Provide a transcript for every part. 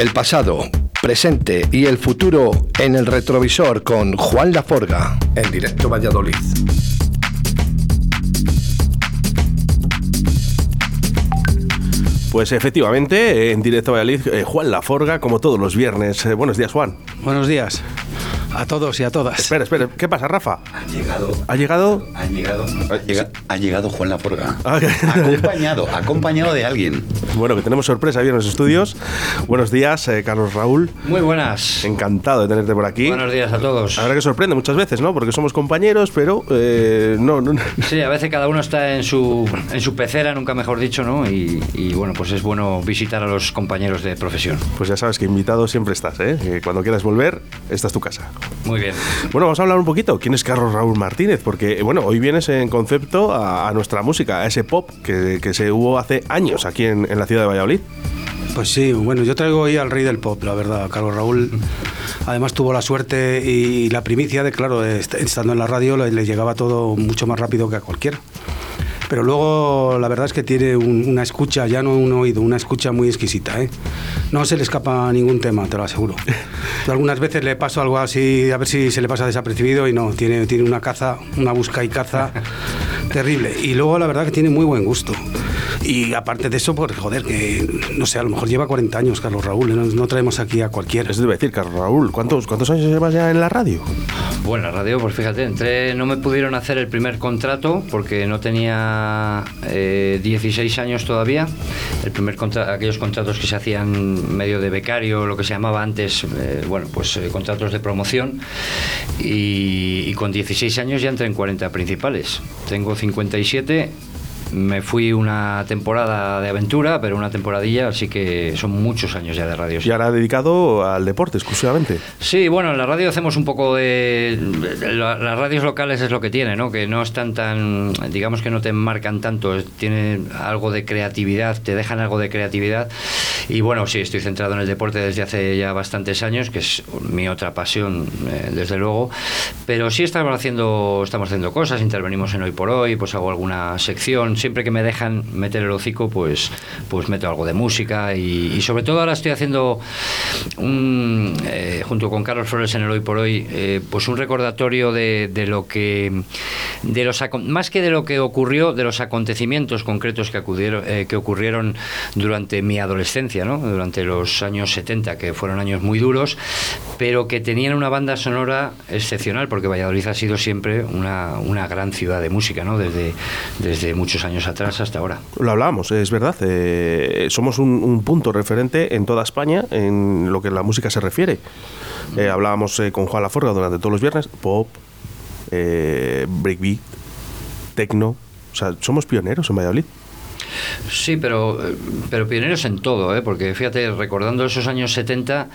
El pasado, presente y el futuro en el retrovisor con Juan Laforga en directo Valladolid. Pues efectivamente, en directo Valladolid, eh, Juan Laforga, como todos los viernes. Eh, buenos días, Juan. Buenos días. A todos y a todas. Espera, espera, ¿qué pasa, Rafa? Ha llegado. ¿Ha llegado? Ha llegado. llega- Ha llegado Juan Laforga. Ah, Acompañado, acompañado de alguien. Bueno, que tenemos sorpresa aquí en los estudios. Buenos días, eh, Carlos Raúl. Muy buenas. Encantado de tenerte por aquí. Buenos días a todos. La verdad que sorprende muchas veces, ¿no? Porque somos compañeros, pero eh, no, no, no. Sí, a veces cada uno está en su, en su pecera, nunca mejor dicho, ¿no? Y, y, bueno, pues es bueno visitar a los compañeros de profesión. Pues ya sabes que invitado siempre estás, ¿eh? Que cuando quieras volver, esta es tu casa. Muy bien. Bueno, vamos a hablar un poquito. ¿Quién es Carlos Raúl Martínez? Porque, bueno, hoy vienes en concepto a, a nuestra música, a ese pop que, que se hubo hace años aquí en, en la ciudad de Valladolid. Pues sí, bueno, yo traigo hoy al rey del pop, la verdad, Carlos Raúl. Además tuvo la suerte y la primicia de, claro, est- estando en la radio le, le llegaba todo mucho más rápido que a cualquiera. Pero luego la verdad es que tiene un- una escucha, ya no un oído, una escucha muy exquisita. ¿eh? No se le escapa ningún tema, te lo aseguro. Yo algunas veces le paso algo así, a ver si se le pasa desapercibido y no, tiene, tiene una caza, una busca y caza terrible. Y luego la verdad que tiene muy buen gusto. Y aparte de eso, pues joder, que no sé, a lo mejor lleva 40 años Carlos Raúl, ¿eh? no, no traemos aquí a cualquiera. Eso debe decir, Carlos Raúl, ¿cuántos, ¿cuántos años llevas ya en la radio? Bueno, la radio, pues fíjate, entré, no me pudieron hacer el primer contrato porque no tenía eh, 16 años todavía. El primer contra aquellos contratos que se hacían medio de becario, lo que se llamaba antes, eh, bueno, pues eh, contratos de promoción. Y, y con 16 años ya entré en 40 principales. Tengo 57. Me fui una temporada de aventura, pero una temporadilla, así que son muchos años ya de radio. Y ahora dedicado al deporte exclusivamente. Sí, bueno, en la radio hacemos un poco de... la- Las radios locales es lo que tiene, ¿no? Que no están tan... digamos que no te marcan tanto, tienen algo de creatividad, te dejan algo de creatividad. Y bueno, sí, estoy centrado en el deporte desde hace ya bastantes años, que es mi otra pasión, eh, desde luego. Pero sí estamos haciendo, estamos haciendo cosas, intervenimos en Hoy por Hoy, pues hago alguna sección. Siempre que me dejan meter el hocico, pues, pues meto algo de música. Y, sobre todo ahora estoy haciendo un, eh, junto con Carlos Flores en el Hoy por Hoy, eh, pues un recordatorio de, lo que, de los más que de lo que ocurrió, de los acontecimientos concretos que, acudieron, eh, que ocurrieron durante mi adolescencia, durante los años 70, que fueron años muy duros, pero que tenían una banda sonora excepcional, porque Valladolid ha sido siempre una, una gran ciudad de música, ¿no? desde, desde muchos años atrás hasta ahora. Lo hablábamos, es verdad. eh, somos un, un punto referente en toda España en lo que la música se refiere. Eh, hablábamos eh, con Juan Laforga durante todos los viernes, pop, breakbeat, techno. O sea, somos pioneros en Valladolid. Sí, pero, pero pioneros en todo, ¿eh? porque fíjate, recordando esos años 70,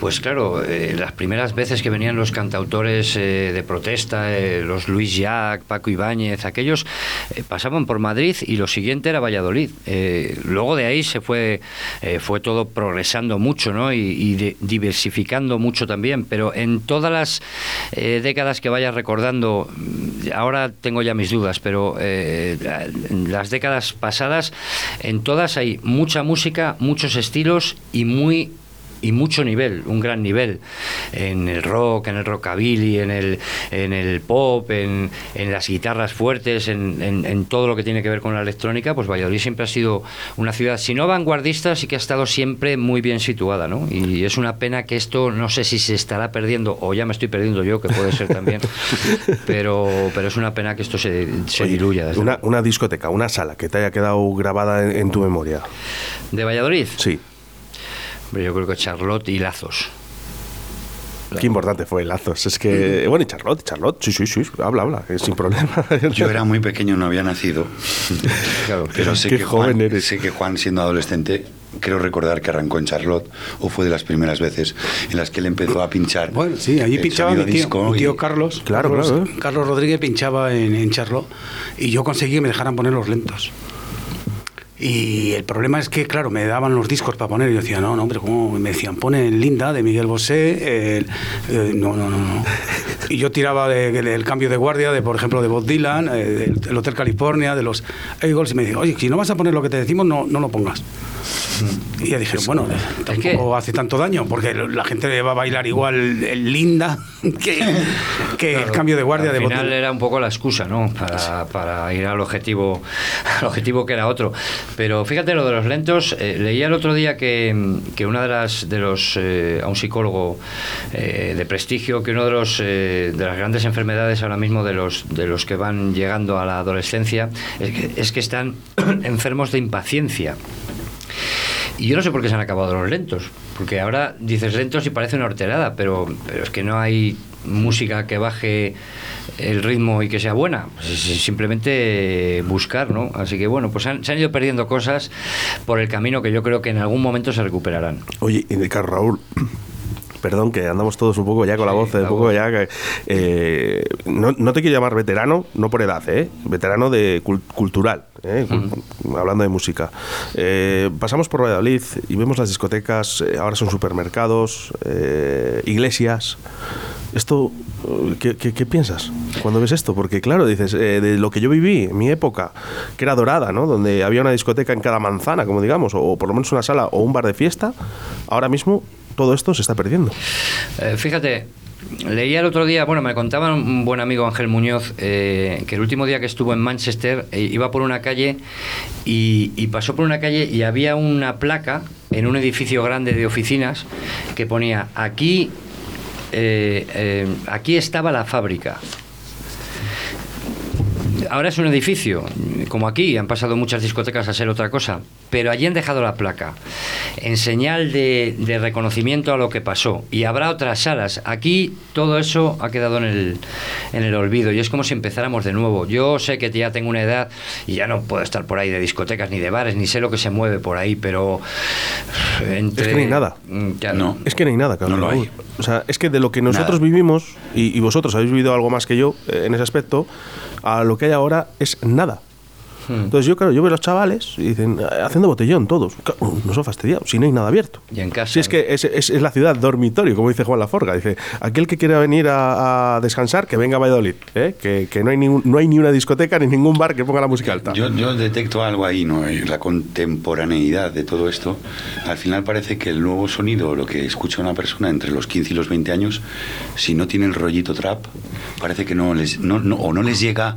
pues claro, eh, las primeras veces que venían los cantautores eh, de protesta, eh, los Luis Jack, Paco Ibáñez, aquellos pasaban por Madrid y lo siguiente era Valladolid. Luego de ahí se fue, fue todo progresando mucho ¿no? y, y de- diversificando mucho también, pero en todas las décadas que vayas recordando, ahora tengo ya mis dudas, pero las décadas pasadas, en todas. Hay mucha música, muchos estilos y muy y mucho nivel, un gran nivel en el rock, en el rockabilly, en el, en el pop, en, en las guitarras fuertes, en, en- en todo lo que tiene que ver con la electrónica, pues Valladolid siempre ha sido una ciudad, si no vanguardista, sí que ha estado siempre muy bien situada, ¿no? Y es una pena que esto, no sé si se estará perdiendo, o ya me estoy perdiendo yo, que puede ser también, pero, pero es una pena que esto se, se Oye, diluya. desde una, una discoteca, una sala que te haya quedado grabada en, en tu memoria. ¿De Valladolid? Sí. Yo creo que Charlotte y Lazos. Qué importante fue Lazos. Es que, bueno, y Charlotte, Charlotte, sí, sí, sí, habla, habla, sin problema. Yo era muy pequeño, no había nacido. Claro. Pero sé Qué que, joven Juan, eres. sé que Juan, siendo adolescente, creo recordar que arrancó en Charlotte, o fue de las primeras veces en las que él empezó a pinchar. Bueno, sí, allí pinchaba mi tío, disco mi tío y- Carlos. Claro, Carlos, claro, ¿eh? Carlos Rodríguez pinchaba en, en Charlot y yo conseguí que me dejaran poner los lentos. Y el problema es que, claro, me daban los discos para poner y yo decía, no, no, pero ¿cómo? Me decían, pone Linda de Miguel Bosé, eh, no, no, no, no. Y yo tiraba de- del cambio de guardia, de por ejemplo, de Bob Dylan, eh, del Hotel California, de los Eagles, y me decían, oye, si no vas a poner lo que te decimos, no, no lo pongas. Y ya dijeron, bueno, tampoco hace tanto daño, porque la gente va a bailar igual linda que, que el cambio de guardia al de final era un poco la excusa, ¿no? Para, para ir al objetivo, al objetivo que era otro. Pero fíjate lo de los lentos. eh, leía el otro día que, que una de las de los eh, a un psicólogo eh, de prestigio que uno de los eh, de las grandes enfermedades ahora mismo de los de los que van llegando a la adolescencia es que, es que están enfermos de impaciencia. Y yo no sé por qué se han acabado los lentos, porque ahora dices lentos y parece una horterada, pero, pero es que no hay música que baje el ritmo y que sea buena, pues es simplemente buscar, ¿no? Así que bueno, pues han- se han ido perdiendo cosas por el camino que yo creo que en algún momento se recuperarán. Oye, y de Carlos Raúl. Perdón, que andamos todos un poco ya con la voz, un poco voz. ya. eh, no, no te quiero llamar veterano, no por edad, ¿eh? Veterano de cul- cultural, ¿eh? Hablando de música. Eh, pasamos por Valladolid y vemos las discotecas, eh, ahora son supermercados, iglesias. Esto, ¿qué, qué, qué piensas cuando ves esto? Porque claro, dices, eh, de lo que yo viví, en mi época, que era dorada, ¿no? Donde había una discoteca en cada manzana, como digamos, o, por lo menos una sala o un bar de fiesta, ahora mismo todo esto se está perdiendo. Eh, fíjate, leía el otro día, bueno, me contaba un buen amigo Ángel Muñoz eh, que el último día que estuvo en Manchester eh, iba por una calle y, pasó por una calle y había una placa en un edificio grande de oficinas que ponía aquí, aquí estaba la fábrica. Ahora es un edificio, como aquí, han pasado muchas discotecas a ser otra cosa, pero allí han dejado la placa, en señal de, de reconocimiento a lo que pasó. Y habrá otras salas. Aquí todo eso ha quedado en el, en el olvido y es como si empezáramos de nuevo. Yo sé que ya tengo una edad y ya no puedo estar por ahí de discotecas ni de bares, ni sé lo que se mueve por ahí, pero... Entre, Es que no hay nada. Mm, ya No. Es que no hay nada, Carlos No lo hay. O sea, es que de lo que nosotros Nada. vivimos, y, y vosotros habéis vivido algo más que yo eh, en ese aspecto, a lo que hay ahora es nada. Hmm. Entonces yo, claro, yo veo a los chavales y dicen, "Eh, haciendo botellón todos. No son fastidiados, si no hay nada abierto. Y en casa, Si es que es, es- es la ciudad dormitorio, como dice Juan Laforga. Dice, aquel que quiera venir a, a descansar, que venga a Valladolid. ¿eh? Que, que no, hay ningún- no hay ni una discoteca ni ningún bar que ponga la música alta. Yo, yo detecto algo ahí, ¿no? La contemporaneidad de todo esto. Al final parece que el nuevo sonido, lo que escucha una persona entre los 15 y los 20 años, si no tiene el rollito trap, parece que no les, no, no- o no les llega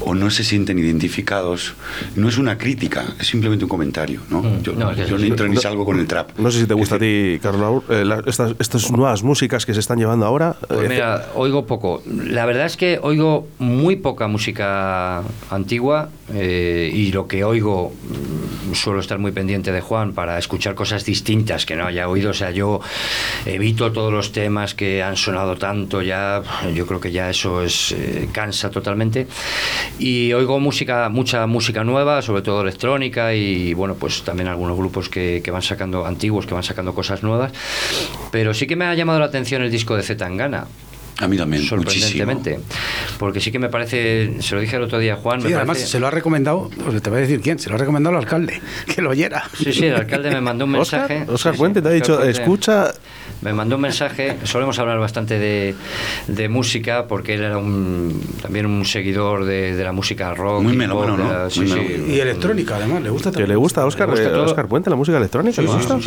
o no se sienten identificados. No es una crítica, es simplemente un comentario, ¿no? Mm, Yo no, yo entro ni salgo con el trap. No sé si te gusta a ti, Carlos eh, la- estas, estas nuevas músicas que se están llevando ahora. Pues eh, mira, oigo poco. La verdad es que oigo muy poca música antigua eh, y lo que oigo mm, suelo estar muy pendiente de Juan para escuchar cosas distintas que no haya oído. O sea, yo evito todos los temas que han sonado tanto ya. Yo creo que ya eso es eh, cansa totalmente. Y oigo música, mucha música nueva, sobre todo electrónica y bueno, pues también algunos grupos que, que van sacando antiguos, que van sacando cosas nuevas. Pero sí que me ha llamado la atención el disco de Zetangana A mí también, muchísimo. sorprendentemente. Porque sí que me parece, se lo dije el otro día a Juan, Sí, me además parece- se lo ha recomendado, pues te voy a decir quién, se lo ha recomendado el alcalde, que lo oyera. Sí, sí, el alcalde me mandó un Oscar, mensaje. Oscar sí, Puente te ha Oscar dicho, Puente escucha, Me mandó un mensaje, solemos hablar bastante de, de música, porque él era un, también un seguidor de, de la música rock. Muy melómano, ¿no? sí, Muy sí. Y electrónica, además, le gusta que también. le gusta a Oscar, gusta eh, todo. Oscar Puente la música electrónica, ¿le gusta?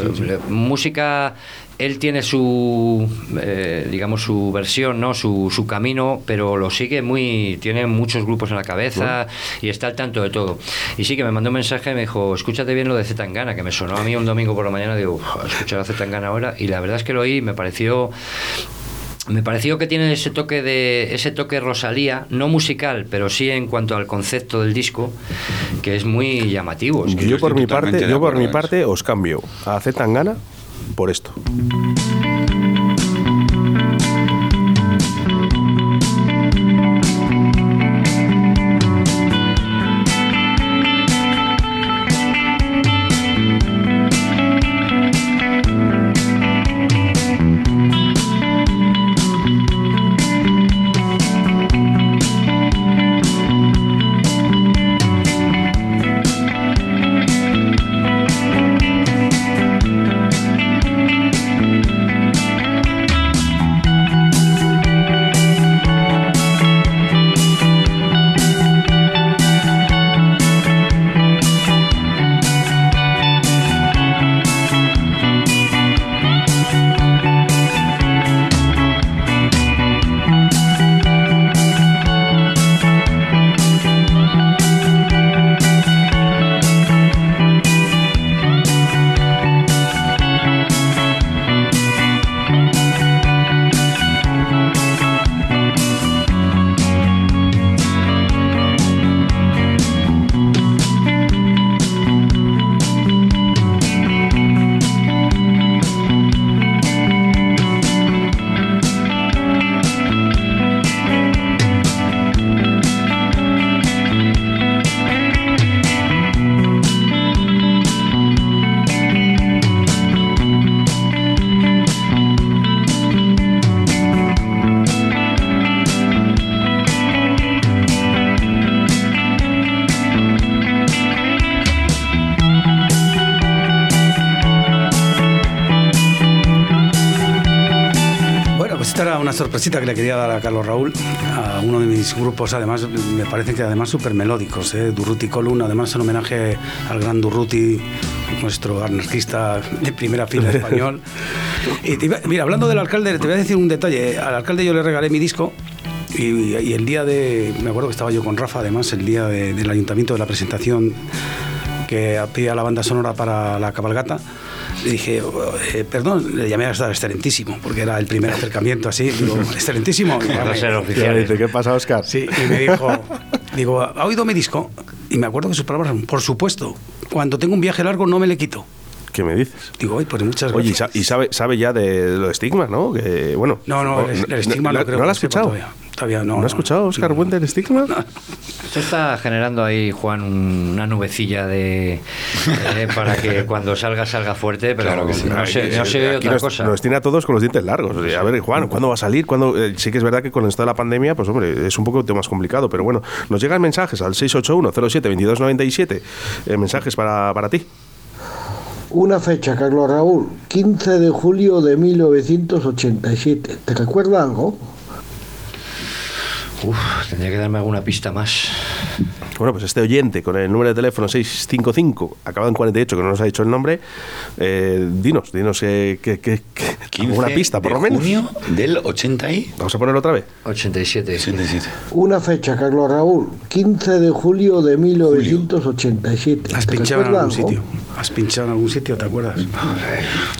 Música, él tiene su, eh, digamos, su versión, ¿no? Su, su camino, pero lo sigue muy, tiene muchos grupos en la cabeza y está al tanto de todo. Y sí que me mandó un mensaje y me dijo, escúchate bien lo de Zetangana, que me sonó a mí un domingo por la mañana, digo, "Uf, escuchar a Zetangana ahora, y la verdad es que lo oí y me pareció me pareció que tiene ese toque de ese toque Rosalía, no musical, pero sí en cuanto al concepto del disco, que es muy llamativo. Es que Yo estoy por mi parte, yo por mi parte os cambio a Z Tangana por esto. Sorpresita que le quería dar a Carlos Raúl, a uno de mis grupos, además, me parece que además súper melódicos, ¿eh? Durruti Column, además en homenaje al gran Durruti, nuestro anarquista de primera fila español. Y mira, hablando del alcalde, te voy a decir un detalle. Al alcalde yo le regalé mi disco y, el día de, me acuerdo que estaba yo con Rafa, además, el día del ayuntamiento de la presentación que pide a la banda sonora para la cabalgata. Le dije, eh, perdón, le llamé a estar excelentísimo, porque era el primer acercamiento así. Digo, excelentísimo. ¿Qué pasa, Oscar? Sí, y me dijo, digo, ¿ha oído mi disco? Y me acuerdo que sus palabras, por supuesto, cuando tengo un viaje largo no me le quito. ¿Qué me dices? Digo, Oye, pues muchas gracias. Oye, y sabe, sabe ya de los estigmas, ¿no? Que, bueno, no, no, el, estigma no, creo ¿No lo has escuchado? Todavía. No. ¿No, has escuchado Oscar no. del estigma? Se está generando ahí, Juan, una nubecilla de eh, para que cuando salga salga fuerte, pero claro que sí. no, sé, no sé otra nos, cosa. Nos tiene a todos con los dientes largos. a ver, Juan, ¿cuándo va a salir? ¿Cuándo? Eh, sí que es verdad que con esto de la pandemia, pues hombre, es un poco más complicado, pero bueno, nos llegan mensajes al 681 07 2297, eh, mensajes para, para ti. Una fecha, Carlos Raúl, 15 de julio de 1987. ¿Te recuerda algo? Uf, tendría que darme alguna pista más. Bueno, pues este oyente con el número de teléfono 655, acabado en 48, que no nos ha dicho el nombre, eh, dinos, dinos eh, que, que, alguna pista, por lo menos. junio del 80 y... Vamos a ponerlo otra vez. 87. 87. Una fecha, Carlos Raúl, 15 de julio de 1987. ¿Has pinchado en algún sitio? ¿Has pinchado en algún sitio, te acuerdas?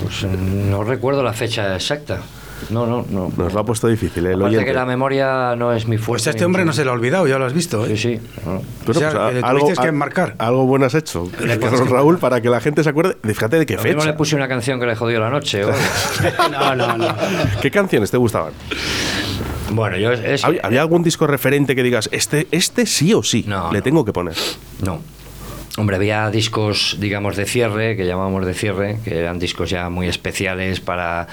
Pues no recuerdo la fecha exacta. No, no, no. Nos lo ha puesto difícil, ¿eh? Aparte que la memoria no es mi fuerza. Pues este hombre no se lo ha olvidado, ya lo has visto, ¿eh? Sí, sí. No. Pero, o sea, pues, algo, tienes que marcar. Algo bueno has hecho, Carlos Raúl, para que la gente se acuerde. Fíjate de qué Lo fecha. mismo le puse una canción que le jodió la noche. ¿o? no, no, no. ¿Qué canciones te gustaban? bueno, yo... Es, ¿Había, había algún disco referente que digas, este, este sí o sí No, le no. tengo que poner? No. Hombre, había discos, digamos, de cierre, que llamábamos de cierre, que eran discos ya muy especiales para,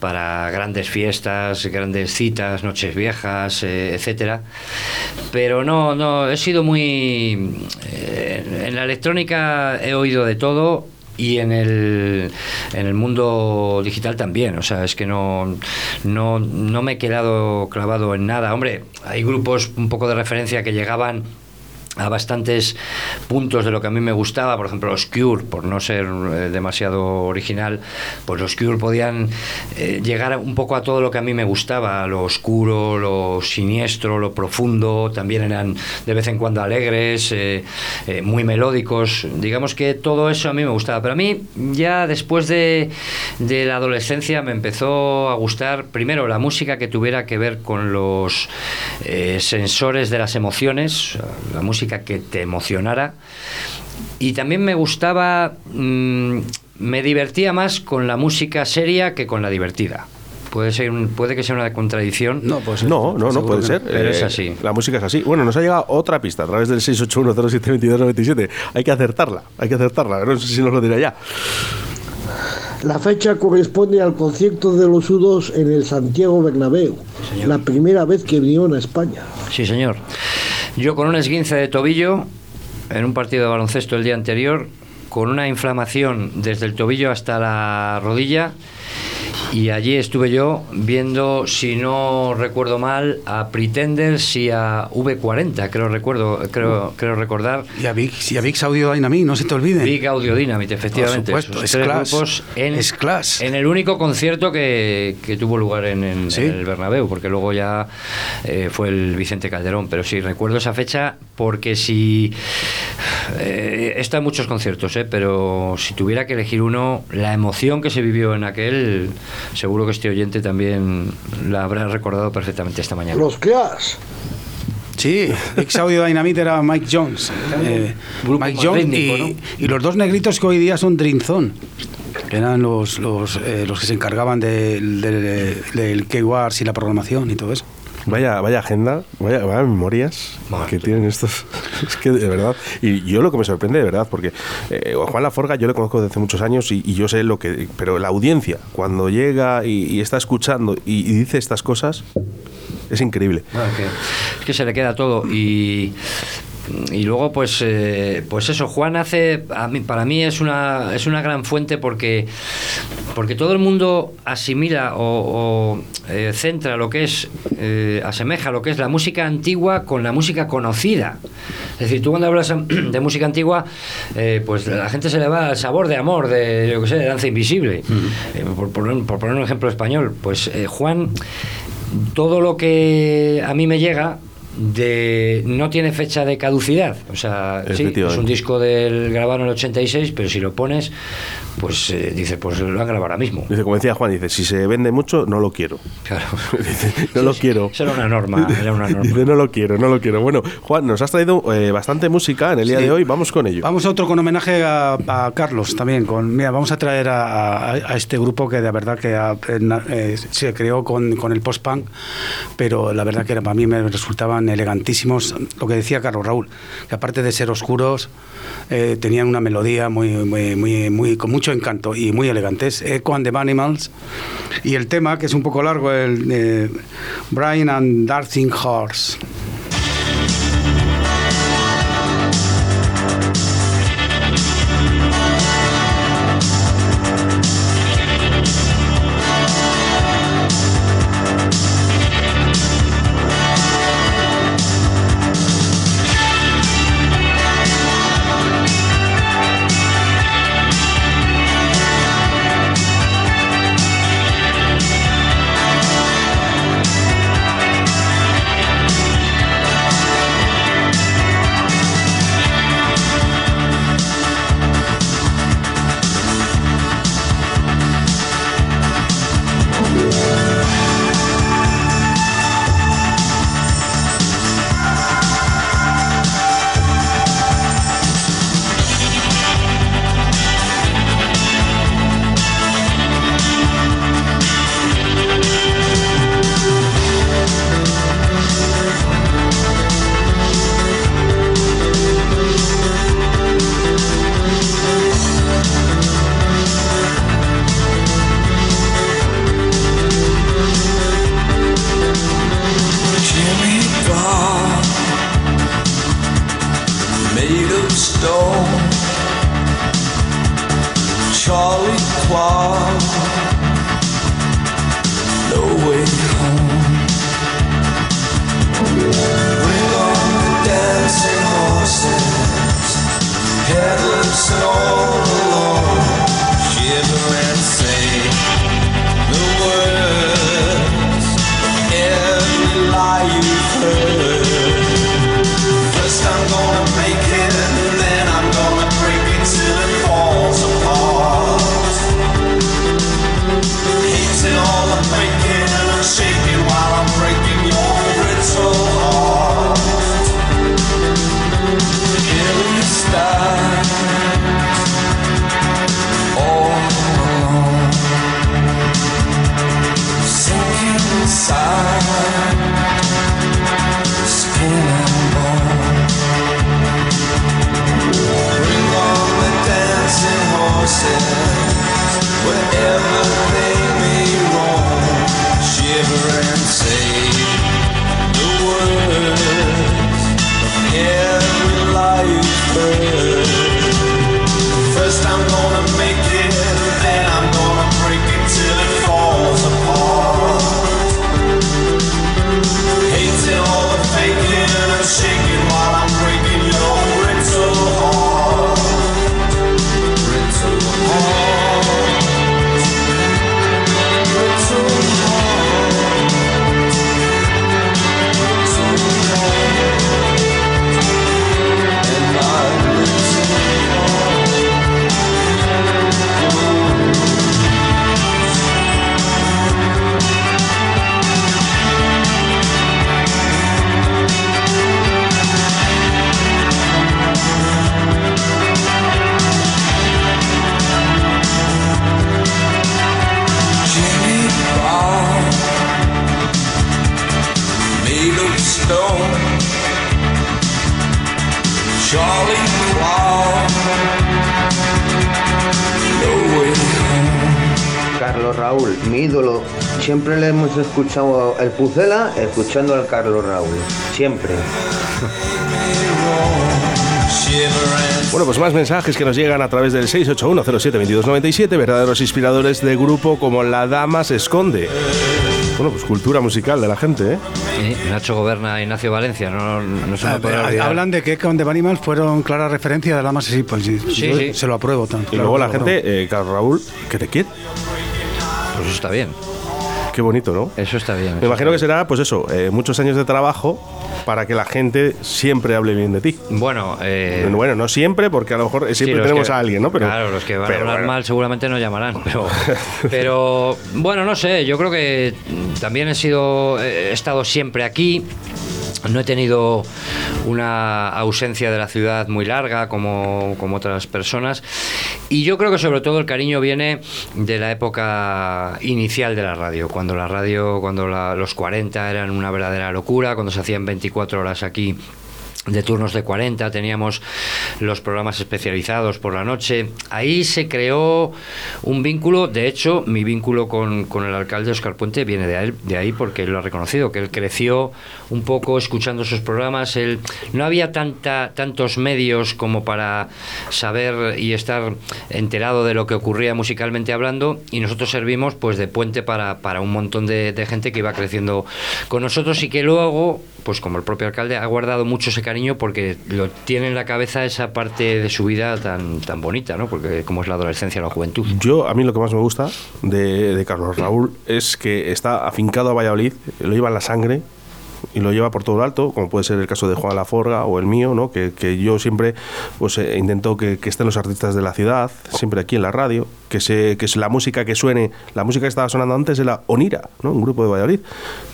para grandes fiestas, grandes citas, noches viejas, eh, etcétera. Pero no, no, he sido muy... eh, en la electrónica he oído de todo, y en el, en el mundo digital también, o sea, es que no, no, no me he quedado clavado en nada. Hombre, hay grupos un poco de referencia que llegaban a bastantes puntos de lo que a mí me gustaba, por ejemplo los Cure, por no ser eh, demasiado original, pues los Cure podían eh, llegar un poco a todo lo que a mí me gustaba, lo oscuro, lo siniestro, lo profundo, también eran de vez en cuando alegres, eh, muy melódicos, digamos que todo eso a mí me gustaba, pero a mí ya después de, de la adolescencia me empezó a gustar primero la música que tuviera que ver con los sensores de las emociones, la música que te emocionara. Y también me gustaba, mm, me divertía más con la música seria que con la divertida. Puede, ser puede que sea una contradicción. No, pues No, no, no puede ser. Pero es Eh, así. La música es así. Bueno, nos ha llegado otra pista a través del 681072297. Hay que acertarla, hay que acertarla. No sé si nos lo dirá ya. La fecha corresponde al concierto de los U2 en el Santiago Bernabéu, la primera vez que vinieron a España. Sí, señor. Yo con un esguince de tobillo en un partido de baloncesto el día anterior, con una inflamación desde el tobillo hasta la rodilla. Y allí estuve yo viendo, si no recuerdo mal, a Pretenders y a V40, creo recuerdo, creo, creo recordar. Y a Vix, y a Vix Audio Dynamic, no se te olvide. Big Audio Dynamite, efectivamente. Por supuesto, es tres grupos en, Es Clash. en el único concierto que, que tuvo lugar en, en- Sí. en el Bernabéu, porque luego ya eh, fue el Vicente Calderón. Pero sí, recuerdo esa fecha porque si... Eh, en muchos conciertos, eh, pero si tuviera que elegir uno, la emoción que se vivió en aquel, seguro que este oyente también la habrá recordado perfectamente esta mañana. Los Clash. Sí, Vix Audio Dynamite era Mike Jones. Eh, Mike Jones y, ¿no? y los dos negritos que hoy día son que eran los, los, eh, los que se encargaban del del- del K-Wars y la programación y todo eso. Vaya, vaya agenda, vaya, vaya memorias que tienen estos. Es que de verdad. Y yo lo que me sorprende de verdad, porque eh, Juan Laforga yo le conozco desde hace muchos años y, y yo sé lo que. Pero la audiencia, cuando llega y, y está escuchando y, y dice estas cosas, es increíble. Bueno, es, que, es que se le queda todo y y luego pues eh, pues eso Juan hace a mí, para mí es una es una gran fuente porque porque todo el mundo asimila o, eh, centra lo que es, eh, asemeja lo que es la música antigua con la música conocida. Es decir, tú cuando hablas de música antigua, eh, pues la gente se le va al sabor de amor, de, yo que sé, de danza invisible. por, por, poner un ejemplo español, pues Juan, todo lo que a mí me llega, de no tiene fecha de caducidad. O sea, sí, es un disco del grabado en el 86, pero si lo pones, pues eh, dice, pues lo han grabado ahora mismo. Dice, como decía Juan, dice, si se vende mucho, no lo quiero. Claro. dice, no lo quiero. Eso era una norma, era una norma. Dice, no lo quiero, no lo quiero. Bueno, Juan, nos has traído eh, bastante música en el día de hoy, vamos con ello. Vamos a otro con homenaje a, Carlos también. Con, mira, vamos a traer a, este grupo que de verdad que eh, se creó con, con el post-punk, pero la verdad que para mí me resultaban elegantísimos, lo que decía Carlos Raúl, que aparte de ser oscuros, eh, tenían una melodía muy, muy, muy, con mucho encanto y muy elegantes. Echo and the Animals. Y el tema, que es un poco largo, el Brian and Dancing Horse. Siempre le hemos escuchado el Pucela escuchando al Carlos Raúl. Siempre. Bueno, pues más mensajes que nos llegan a través del 681072297, verdaderos inspiradores de grupo como La Dama se esconde. Bueno, pues cultura musical de la gente, ¿eh? Sí, Nacho Goberna e Ignacio Valencia, no, no se me Ah, puede ah, olvidar. Hablan de que Con the Animals fueron clara referencia de la más sí, pues sí, Sí, yo sí. se lo apruebo tanto. Y luego la gente, eh, Carlos Raúl, que te quiere. Pues eso está bien, Qué bonito, ¿no? eso está bien. Me imagino que será, pues eso, eh, muchos años de trabajo para que la gente siempre hable bien de ti. Bueno, eh, bueno, no siempre, porque a lo mejor sí, siempre tenemos que- a alguien, ¿no? Pero, claro, los que van a hablar bueno. mal seguramente no llamarán, pero, pero bueno, no sé, yo creo que también he sido, he estado siempre aquí. No he tenido una ausencia de la ciudad muy larga como, como otras personas. Y yo creo que sobre todo el cariño viene de la época inicial de la radio, cuando la radio, cuando la- los 40 eran una verdadera locura, cuando se hacían 24 horas aquí de turnos de 40, teníamos los programas especializados por la noche. Ahí se creó un vínculo, de hecho, mi vínculo con, con el alcalde Oscar Puente viene de, él, de ahí porque él lo ha reconocido, que él creció un poco escuchando esos programas. Él, no había tanta, tantos medios como para saber y estar enterado de lo que ocurría musicalmente hablando y nosotros servimos pues de puente para, para un montón de, de gente que iba creciendo con nosotros y que luego pues como el propio alcalde ha guardado mucho ese cariño porque lo tiene en la cabeza esa parte de su vida tan tan bonita no porque como es la adolescencia la juventud. Yo, a mí lo que más me gusta de, de Carlos Raúl es que está afincado a Valladolid, lo lleva en la sangre y lo lleva por todo lo alto, como puede ser el caso de Juan Laforga o el mío, ¿no? que, que yo siempre pues, eh, intento que, que estén los artistas de la ciudad, siempre aquí en la radio, que, se, que es la música que suene, la música que estaba sonando antes era Onira, ¿no? un grupo de Valladolid.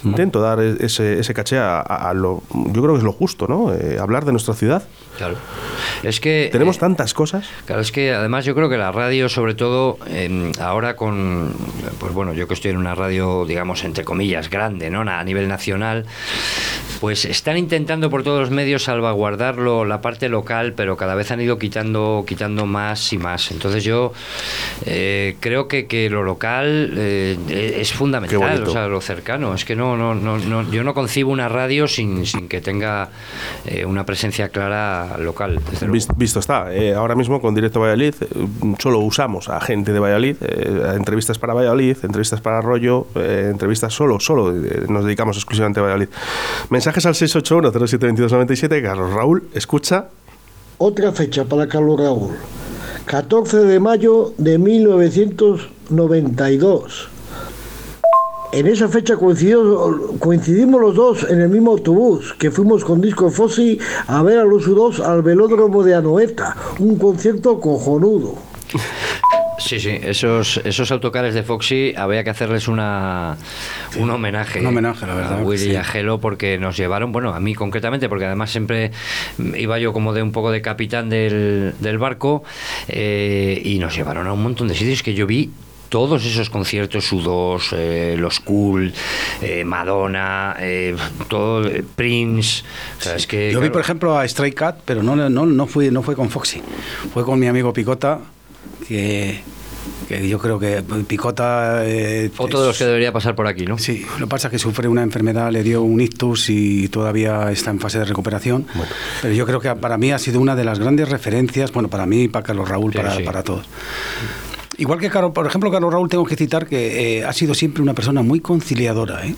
Intento dar e- ese, ese caché a, a- a lo, yo creo que es lo justo, ¿no? Eh, hablar de nuestra ciudad. claro es que Tenemos eh, tantas cosas. Claro, es que además yo creo que la radio, sobre todo em, ahora con, pues bueno, yo que estoy en una radio, digamos, entre comillas, grande, ¿no? A nivel nacional, pues están intentando por todos los medios salvaguardarlo, la parte local, pero cada vez han ido quitando, quitando más y más. Entonces yo eh, creo que, que lo local eh, es Qué fundamental, o sea, lo cercano. Es que no, no, no, no yo no concibo una radio sin, sin que tenga eh, una presencia clara local. Visto está, eh, ahora mismo con Directo Valladolid eh, solo usamos a gente de Valladolid, eh, entrevistas para Valladolid, entrevistas para Arroyo, eh, entrevistas solo, solo eh, nos dedicamos exclusivamente a Valladolid. Mensajes al 681-072297, Carlos Raúl, escucha. Otra fecha para Carlos Raúl. 14 de mayo de 1992. En esa fecha coincidió- coincidimos los dos en el mismo autobús, que fuimos con Disco Fossi a ver a los U2 al velódromo de Anoeta, un concierto cojonudo. Sí, sí, esos, esos autocares de Foxy había que hacerles una, un homenaje. un homenaje, la verdad, A Willy sí. y a Gelo porque nos llevaron, bueno, a mí concretamente, porque además siempre iba yo como de un poco de capitán del, del barco eh, y nos llevaron a un montón de sitios que yo vi. Todos esos conciertos, U2, eh, los Cool, eh, Madonna, eh, todo, Prince. O sea, es que, Yo vi, por ejemplo, a Stray Cat, pero no, no, no, fui, no fue con Foxy. Fue con mi amigo Picota, que, que yo creo que Picota... eh, otro de los que debería pasar por aquí, ¿no? Sí, lo que pasa es que sufre una enfermedad, le dio un ictus y todavía está en fase de recuperación. Pero yo creo que para mí ha sido una de las grandes referencias, bueno, para mí, para Carlos Raúl, Sí, para, sí. para todos. Igual que, Carlos, por ejemplo, Carlos Raúl, tengo que citar que eh, ha sido siempre una persona muy conciliadora. ¿eh?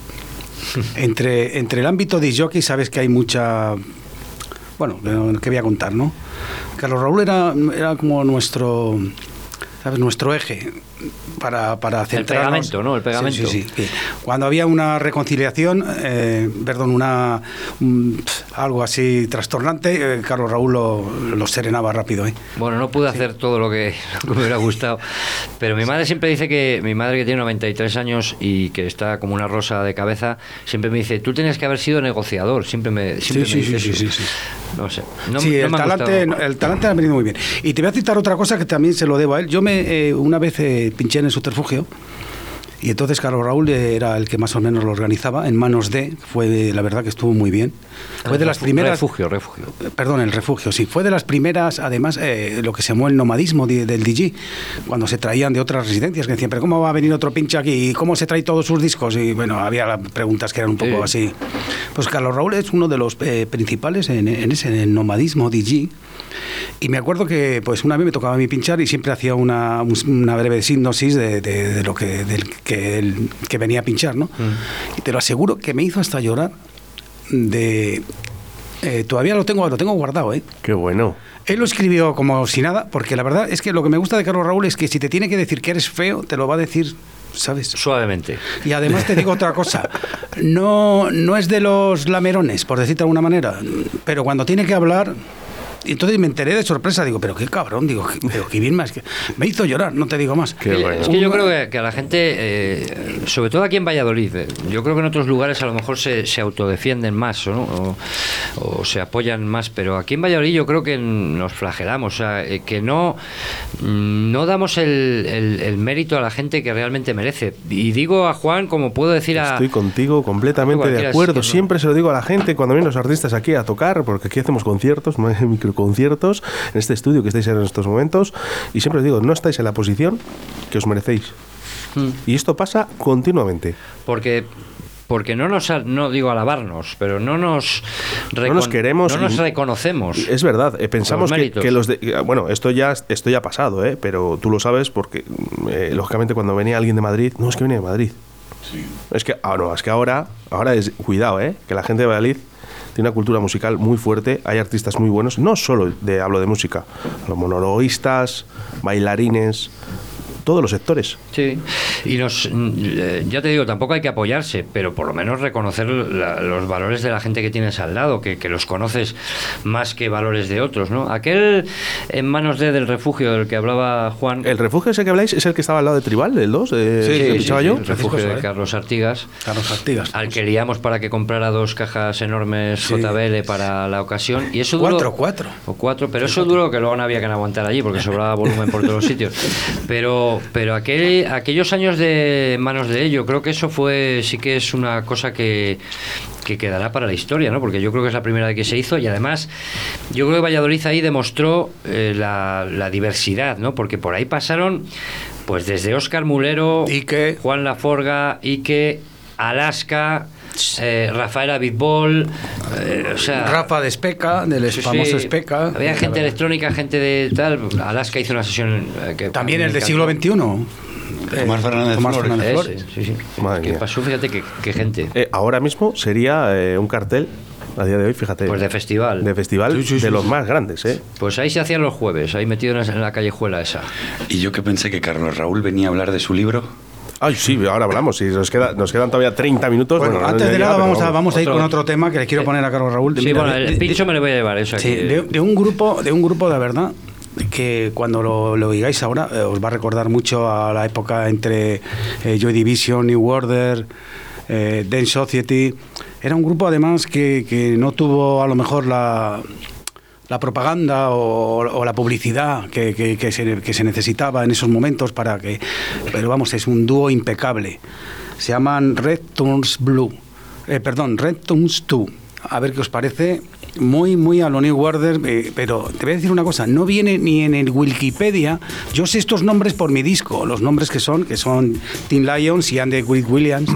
entre, entre el ámbito de jockey, sabes que hay mucha. Bueno, ¿qué voy a contar, no? Carlos Raúl era, era como nuestro. ¿Sabes? Nuestro eje para, para centrarnos. pegamento, ¿no? El pegamento. Sí, sí, sí. Cuando había una reconciliación, eh, perdón, una un- algo así trastornante, eh, Carlos Raúl lo, lo serenaba rápido. ¿eh? Bueno, no pude hacer todo lo que, lo que me hubiera gustado, pero mi madre siempre dice que, mi madre que tiene 93 años y que está como una rosa de cabeza, siempre me dice, tú tienes que haber sido negociador, siempre me, siempre me dice sí, eso. sí, sí, No sé, no, sí, no el, me talante, gustado. el talante ha venido muy bien. Y te voy a citar otra cosa que también se lo debo a él. Yo me eh, una vez eh, pinché en el subterfugio Y entonces Carlos Raúl era el que más o menos lo organizaba, en manos de, fue la verdad que estuvo muy bien. Fue de las primeras... Refugio, refugio. Perdón, el refugio, sí. Fue de las primeras, además, eh, lo que se llamó el nomadismo di- del DJ, cuando se traían de otras residencias, que decían, pero ¿cómo va a venir otro pinche aquí? ¿Y cómo se trae todos sus discos? Y bueno, había preguntas que eran un poco así. Pues Carlos Raúl es uno de los eh, principales en, en ese en el nomadismo DJ. Y me acuerdo que pues una vez me tocaba a mí pinchar y siempre hacía una, un- una breve sinopsis de, de- de lo que, del que, que venía a pinchar, ¿no? Y te lo aseguro que me hizo hasta llorar de... eh, todavía lo tengo, lo tengo guardado, ¿eh? Qué bueno. Él lo escribió como si nada, porque la verdad es que lo que me gusta de Carlos Raúl es que si te tiene que decir que eres feo, te lo va a decir, ¿sabes? Suavemente. Y además te digo otra cosa, no, no es de los lamerones, por decirte de alguna manera, pero cuando tiene que hablar, y entonces me enteré de sorpresa, digo, pero qué cabrón, digo, qué- pero qué bien más, que me hizo llorar, no te digo más. Qué Oye, bueno. Es que yo creo que, que a la gente, eh, sobre todo aquí en Valladolid, eh, yo creo que en otros lugares a lo mejor se, se autodefienden más ¿no? o, o se apoyan más, pero aquí en Valladolid yo creo que nos flagelamos, o sea, eh, que no, mm, no damos el, el- el mérito a la gente que realmente merece. Y digo a Juan, como puedo decir a... Estoy contigo completamente de acuerdo. Siempre se lo digo a la gente cuando vienen los artistas aquí a tocar, porque aquí hacemos conciertos, no hay microconciertos, en este estudio que estáis en estos momentos, y siempre os digo, no estáis en la posición que os merecéis. Mm. Y esto pasa continuamente. Porque porque no nos no digo alabarnos, pero no nos No nos queremos no nos reconocemos. Es verdad, eh, pensamos Los que, que los de, eh, bueno, esto ya esto ya ha pasado, ¿eh? pero tú lo sabes porque eh, lógicamente cuando venía alguien de Madrid, no es que viene de Madrid. Es que ah, no, es que ahora ahora es cuidado, ¿eh? que la gente de Valladolid tiene una cultura musical muy fuerte, hay artistas muy buenos, no solo de hablo de música, los monologuistas, bailarines, todos los sectores. Sí, y nos, mm, eh, ya te digo, tampoco hay que apoyarse, pero por lo menos reconocer la- los valores de la gente que tienes al lado, que, que los conoces más que valores de otros, ¿no? Aquel en manos de del refugio del que hablaba Juan. El refugio ese que habláis es el que estaba al lado de Tribal, el 2, eh, Sí, que sí, sí, yo. el refugio de Suárez. Carlos Artigas. Carlos Artigas. Al que liamos para que comprara dos cajas enormes Sí. JBL para la ocasión. Y eso duró, Cuatro, cuatro. O cuatro, pero eso duró que luego no había que aguantar allí porque sobraba volumen por todos los sitios. Pero, pero aquel, aquellos años de manos de ello, creo que eso fue, sí que es una cosa que, que quedará para la historia, ¿no? Porque yo creo que es la primera vez que se hizo y además yo creo que Valladolid ahí demostró eh, la, la diversidad, ¿no? Porque por ahí pasaron, pues desde Óscar Mulero, Ike. Juan Laforga, Ike, Alaska, eh, Rafael Abitbol, eh, o sea, Rafa de Especa, del sí, famoso sí, Especa. Había gente electrónica, gente de tal. Alaska hizo una sesión eh, que También me el de encantó. siglo XXI. Tomás Fernández Tomás Flores. Fernández Flores. sí, sí. Madre ¿Qué pasó? Fíjate qué, qué gente. Eh, ahora mismo sería eh, un cartel, a día de hoy, fíjate. Pues de festival. De festival Sí, sí, sí, de los más grandes, ¿eh? Pues ahí se hacían los jueves, ahí metido en la- en la callejuela esa. Y yo que pensé que Carlos Raúl venía a hablar de su libro. Ay, sí, ahora hablamos. Si nos, queda, nos quedan todavía 30 minutos. Bueno, no antes de nada vamos a, vamos a ir Otro- con otro tema que le quiero poner a Carlos Raúl. Sí, Mira, bueno, el pincho me lo voy a llevar, eso Sí, aquí. de, de un grupo, de un grupo de verdad que cuando lo, lo oigáis ahora eh, os va a recordar mucho a la época entre eh, Joy Division, New Order, eh, Dance Society. Era un grupo además que, que no tuvo a lo mejor la, la propaganda o, la publicidad que, se, necesitaba en esos momentos para que... Pero vamos, es un dúo impecable. Se llaman Red Turns Blue. Eh, perdón, Red Turns 2. A ver qué os parece. Muy, muy a lo New Order, eh, pero te voy a decir una cosa, no viene ni en el Wikipedia. Yo sé estos nombres por mi disco, los nombres que son, que son Tim Lions y Andy Williams.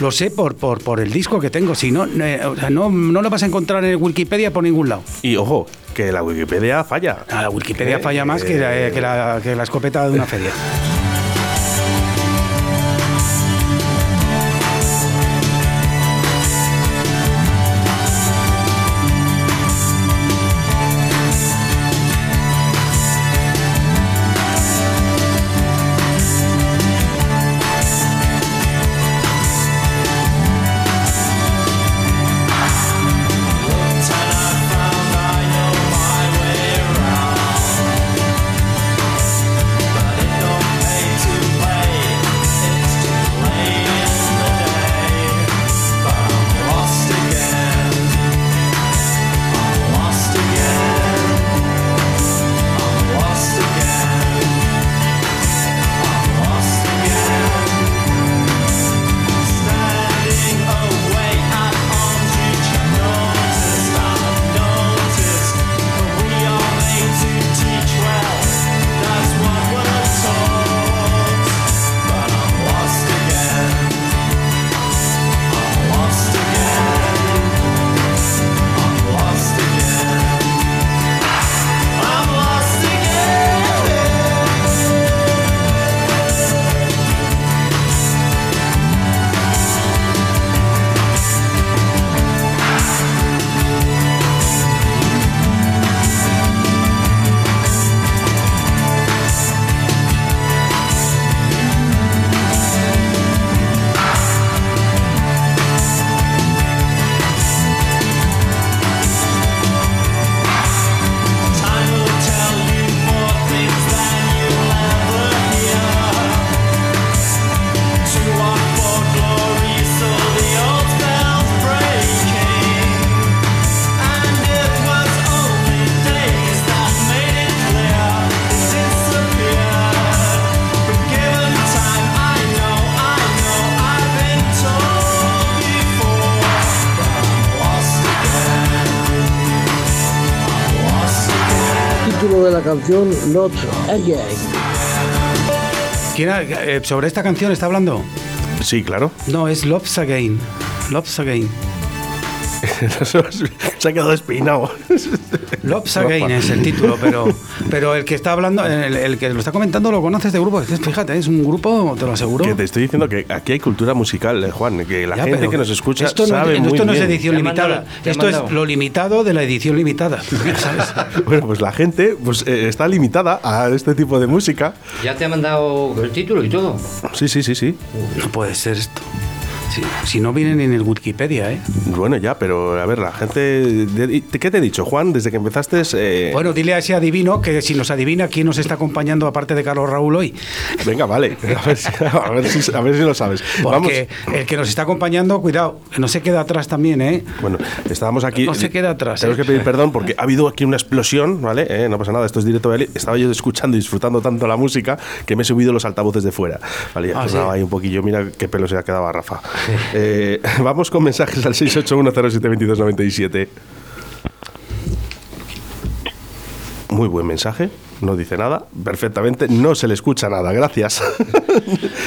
Lo sé por, por, el disco que tengo, si no, eh, no, no lo vas a encontrar en el Wikipedia por ningún lado. Y ojo, que la Wikipedia falla. Ah, la Wikipedia Eh, falla más que la, la escopeta de una feria. Canción Not Again. ¿Quién ha- eh, ¿Sobre esta canción está hablando? Sí, claro. No, es Loves Again. Loves Again. Se ha quedado despeinado. Loves Again es el título, pero, pero el que está hablando, el, el que lo está comentando lo conoces de grupo. Es que, Fíjate, es un grupo, te lo aseguro. Que te estoy diciendo que aquí hay cultura musical, eh, Juan. Que la Ya, gente que nos escucha esto no, sabe esto muy no es edición limitada. esto es lo limitado de la edición limitada. ¿sabes? Bueno, pues la gente pues, eh, está limitada a este tipo de música. Ya te ha mandado el título y todo. Sí, sí, sí, sí. No puede ser esto. Si, si no viene ni en el Wikipedia, ¿eh? Bueno, ya, pero a ver, la gente... de- ¿Qué te he dicho, Juan? Desde que empezaste... eh, Bueno, dile a ese adivino que si nos adivina quién nos está acompañando aparte de Carlos Raúl hoy. Venga, vale. A ver si, a ver si- a ver si lo sabes. Vamos. El que nos está acompañando, cuidado, no se queda atrás también, ¿eh? Bueno, estábamos aquí. No se queda atrás, Tenemos ¿eh? que pedir perdón porque ha habido aquí una explosión, ¿vale? Eh, no pasa nada, esto es directo. ¿vale? Estaba yo escuchando y disfrutando tanto la música que me he subido los altavoces de fuera. Vale, ya Ah, ahí un poquillo. Mira qué pelo se ha quedado a Rafa. Eh, vamos con mensajes al 681072297. Muy buen mensaje. No dice nada, perfectamente, no se le escucha nada, gracias.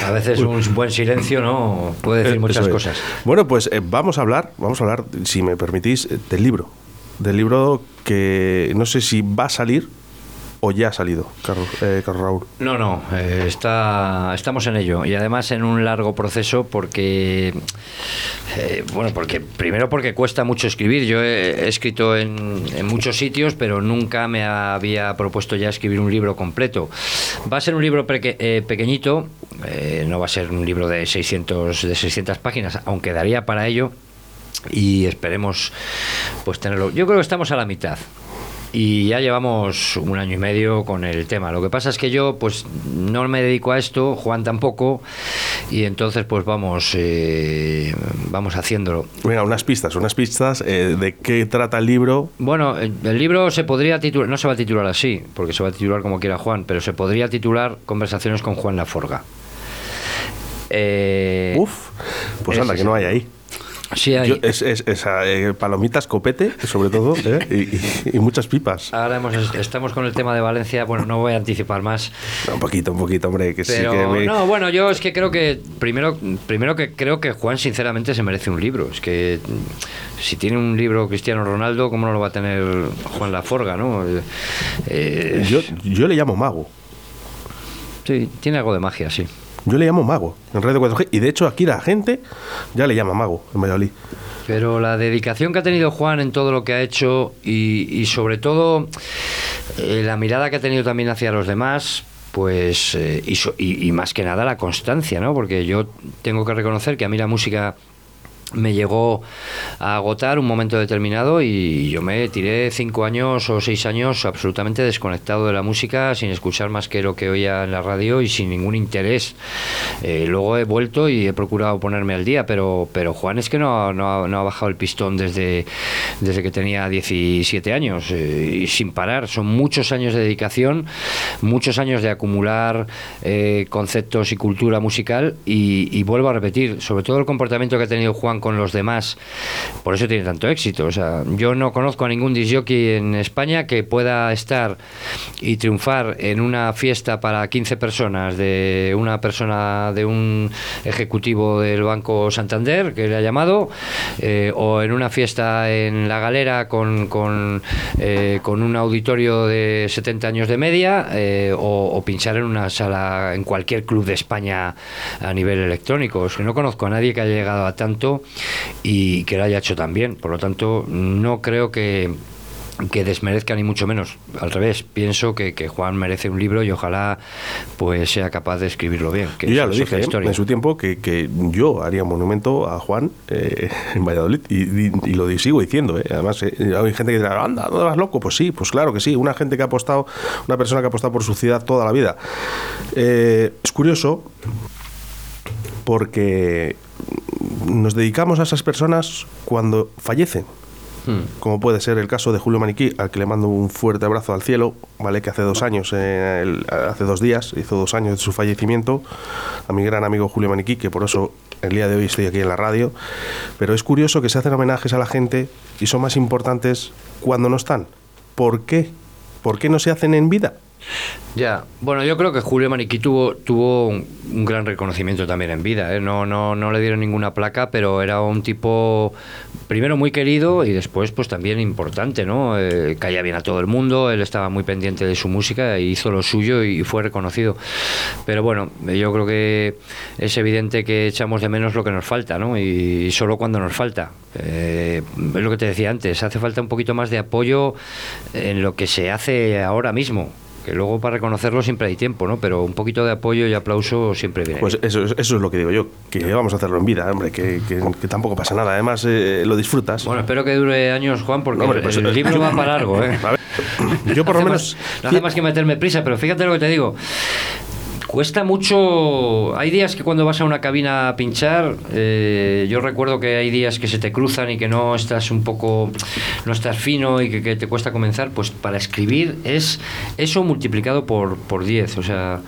A veces un buen silencio no puede decir Eh, muchas es. cosas. Bueno, pues eh, vamos a hablar, vamos a hablar, si me permitís, del libro. Del libro que no sé si va a salir o ya ha salido, Carlos, eh, Carlos Raúl. No, no, eh, está, estamos en ello y además en un largo proceso porque, eh, bueno, porque primero porque cuesta mucho escribir. Yo he, escrito en, en muchos sitios, pero nunca me había propuesto ya escribir un libro completo. Va a ser un libro peque- eh, pequeñito, no va a ser un libro de 600, de 600 páginas, aunque daría para ello y esperemos pues tenerlo. Yo creo que estamos a la mitad. Y ya llevamos un año y medio con el tema. Lo que pasa es que yo, pues, no me dedico a esto, Juan tampoco, y entonces, pues, vamos, eh, vamos haciéndolo. Venga, unas pistas, unas pistas eh, de qué trata el libro. Bueno, el, libro se podría titular, no se va a titular así, porque se va a titular como quiera Juan, pero se podría titular Conversaciones con Juan Laforga. Eh, Uf, pues anda, que no hay ahí. Sí hay. Yo- es, eh, palomitas, copete, sobre todo, ¿eh? y, y- y muchas pipas. Ahora hemos- estamos con el tema de Valencia, bueno, no voy a anticipar más. Un poquito, un poquito, hombre, que Pero sí que me- no, bueno, yo es que creo que primero, primero que creo que Juan sinceramente se merece un libro. Es que si tiene un libro Cristiano Ronaldo, ¿cómo no lo va a tener Juan Laforga, no? Eh, yo, yo le llamo mago. sí, tiene algo de magia, sí. Yo le llamo mago en Radio 4G. Y de hecho, aquí la gente ya le llama mago en Valladolid. Pero la dedicación que ha tenido Juan en todo lo que ha hecho y, sobre todo eh, la mirada que ha tenido también hacia los demás, pues eh, y- y más que nada la constancia, ¿no? Porque yo tengo que reconocer que a mí la música me llegó a agotar un momento determinado y yo me tiré cinco años o seis años absolutamente desconectado de la música, sin escuchar más que lo que oía en la radio y sin ningún interés. Eh, luego he vuelto y he procurado ponerme al día, pero, pero Juan es que no, no, no ha bajado el pistón desde, desde que tenía 17 años eh, sin parar. Son muchos años de dedicación, muchos años de acumular eh, conceptos y cultura musical y vuelvo a repetir, sobre todo el comportamiento que ha tenido Juan con los demás, por eso tiene tanto éxito. O sea, yo no conozco a ningún disjockey en España que pueda estar y triunfar en una fiesta para 15 personas de una persona de un ejecutivo del Banco Santander que le ha llamado eh, o en una fiesta en la galera con, con, eh, con un auditorio de 70 años de media eh, o, o pinchar en una sala en cualquier club de España a nivel electrónico. Es que no conozco a nadie que haya llegado a tanto y que lo haya hecho tan bien. Por lo tanto, no creo que que desmerezca ni mucho menos. Al revés, pienso que, que Juan merece un libro y ojalá pues sea capaz de escribirlo bien. Que Yo ya lo dije ¿eh? historia. en su tiempo que, que yo haría un monumento a Juan eh, en Valladolid y, y- y lo sigo diciendo. ¿eh? Además, eh, hay gente que dirá, anda, ¿no vas loco? Pues sí, pues claro que sí. Una gente que ha apostado, una persona que ha apostado por su ciudad toda la vida. Es curioso porque nos dedicamos a esas personas cuando fallecen Hmm. como puede ser el caso de Julio Maniquí, al que le mando un fuerte abrazo al cielo, ¿vale? que hace dos años, eh, el- hace dos días, hizo dos años de su fallecimiento, a mi gran amigo Julio Maniquí, que por eso el día de hoy estoy aquí en la radio, pero es curioso que se hacen homenajes a la gente y son más importantes cuando no están. ¿Por qué ¿por qué no se hacen en vida? Ya, bueno, yo creo que Julio Maniquí tuvo, tuvo un, gran reconocimiento también en vida. ¿eh? No, no, no le dieron ninguna placa, pero era un tipo, primero muy querido y después pues también importante, ¿no? Eh, caía bien a todo el mundo, él estaba muy pendiente de su música, e hizo lo suyo y fue reconocido. Pero bueno, yo creo que es evidente que echamos de menos lo que nos falta, ¿no? Y, solo cuando nos falta. Eh, es lo que te decía antes, hace falta un poquito más de apoyo en lo que se hace ahora mismo que luego para reconocerlo siempre hay tiempo, ¿no? Pero un poquito de apoyo y aplauso siempre viene. Pues eso, eso es lo que digo yo, que vamos a hacerlo en vida, hombre, que, que- que tampoco pasa nada. Además, eh, lo disfrutas. Bueno, espero que dure años, Juan, porque Hombre, pues, el libro va para largo, ¿eh? A ver, yo por lo menos... más- no hace más que meterme prisa, pero fíjate lo que te digo. Cuesta mucho. Hay días que cuando vas a una cabina a pinchar, eh, yo recuerdo que hay días que se te cruzan y que no estás un poco, no estás fino y que, que te cuesta comenzar. Pues para escribir es eso multiplicado por, por 10. O sea,